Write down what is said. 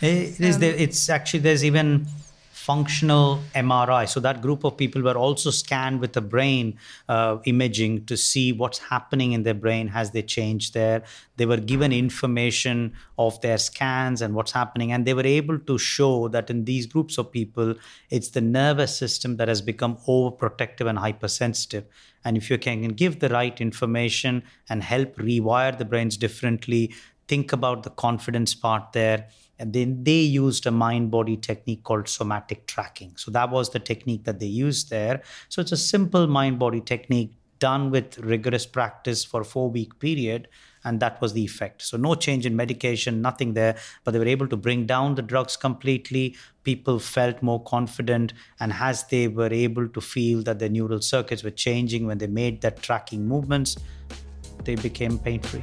It is there, it's actually there's even functional MRI. So that group of people were also scanned with the brain uh, imaging to see what's happening in their brain Has they changed there. They were given information of their scans and what's happening, and they were able to show that in these groups of people, it's the nervous system that has become overprotective and hypersensitive. And if you can give the right information and help rewire the brains differently, think about the confidence part there. And then they used a mind body technique called somatic tracking. So that was the technique that they used there. So it's a simple mind body technique done with rigorous practice for a four week period and that was the effect. So no change in medication nothing there but they were able to bring down the drugs completely. People felt more confident and as they were able to feel that their neural circuits were changing when they made that tracking movements they became pain free